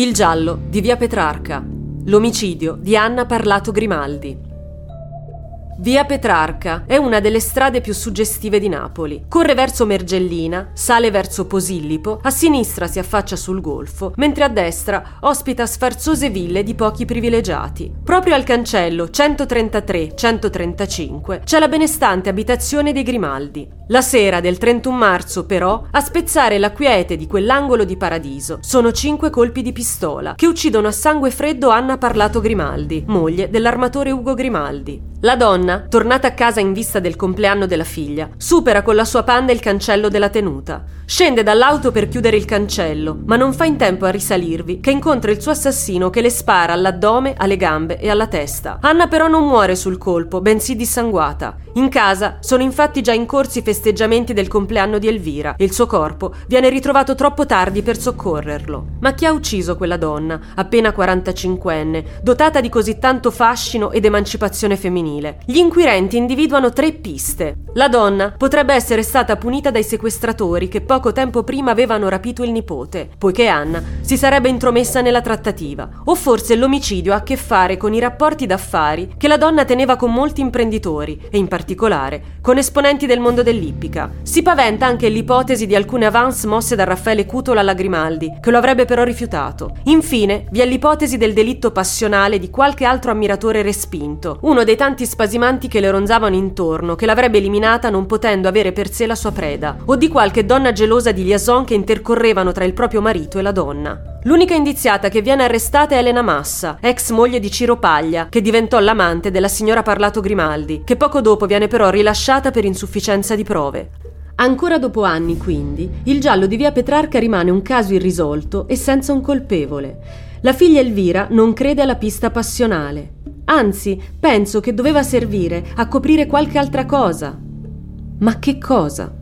Il giallo di via Petrarca. L'omicidio di Anna Parlato Grimaldi. Via Petrarca è una delle strade più suggestive di Napoli. Corre verso Mergellina, sale verso Posillipo, a sinistra si affaccia sul golfo, mentre a destra ospita sfarzose ville di pochi privilegiati. Proprio al cancello 133-135 c'è la benestante abitazione dei Grimaldi. La sera del 31 marzo, però, a spezzare la quiete di quell'angolo di paradiso sono cinque colpi di pistola che uccidono a sangue freddo Anna Parlato Grimaldi, moglie dell'armatore Ugo Grimaldi. La donna, tornata a casa in vista del compleanno della figlia, supera con la sua panda il cancello della tenuta. Scende dall'auto per chiudere il cancello, ma non fa in tempo a risalirvi che incontra il suo assassino che le spara all'addome, alle gambe e alla testa. Anna però non muore sul colpo, bensì dissanguata. In casa sono infatti già in corso i festeggiamenti del compleanno di Elvira e il suo corpo viene ritrovato troppo tardi per soccorrerlo. Ma chi ha ucciso quella donna, appena 45enne, dotata di così tanto fascino ed emancipazione femminile? Gli inquirenti individuano tre piste. La donna potrebbe essere stata punita dai sequestratori che poco tempo prima avevano rapito il nipote, poiché Anna si sarebbe intromessa nella trattativa. O forse l'omicidio ha a che fare con i rapporti d'affari che la donna teneva con molti imprenditori e in particolare particolare, con esponenti del mondo dell'ippica. Si paventa anche l'ipotesi di alcune avance mosse da Raffaele Cutola alla Grimaldi, che lo avrebbe però rifiutato. Infine, vi è l'ipotesi del delitto passionale di qualche altro ammiratore respinto, uno dei tanti spasimanti che le ronzavano intorno, che l'avrebbe eliminata non potendo avere per sé la sua preda, o di qualche donna gelosa di liaison che intercorrevano tra il proprio marito e la donna. L'unica indiziata che viene arrestata è Elena Massa, ex moglie di Ciro Paglia, che diventò l'amante della signora Parlato Grimaldi, che poco dopo viene però rilasciata per insufficienza di prove. Ancora dopo anni, quindi, il giallo di via Petrarca rimane un caso irrisolto e senza un colpevole. La figlia Elvira non crede alla pista passionale. Anzi, penso che doveva servire a coprire qualche altra cosa. Ma che cosa?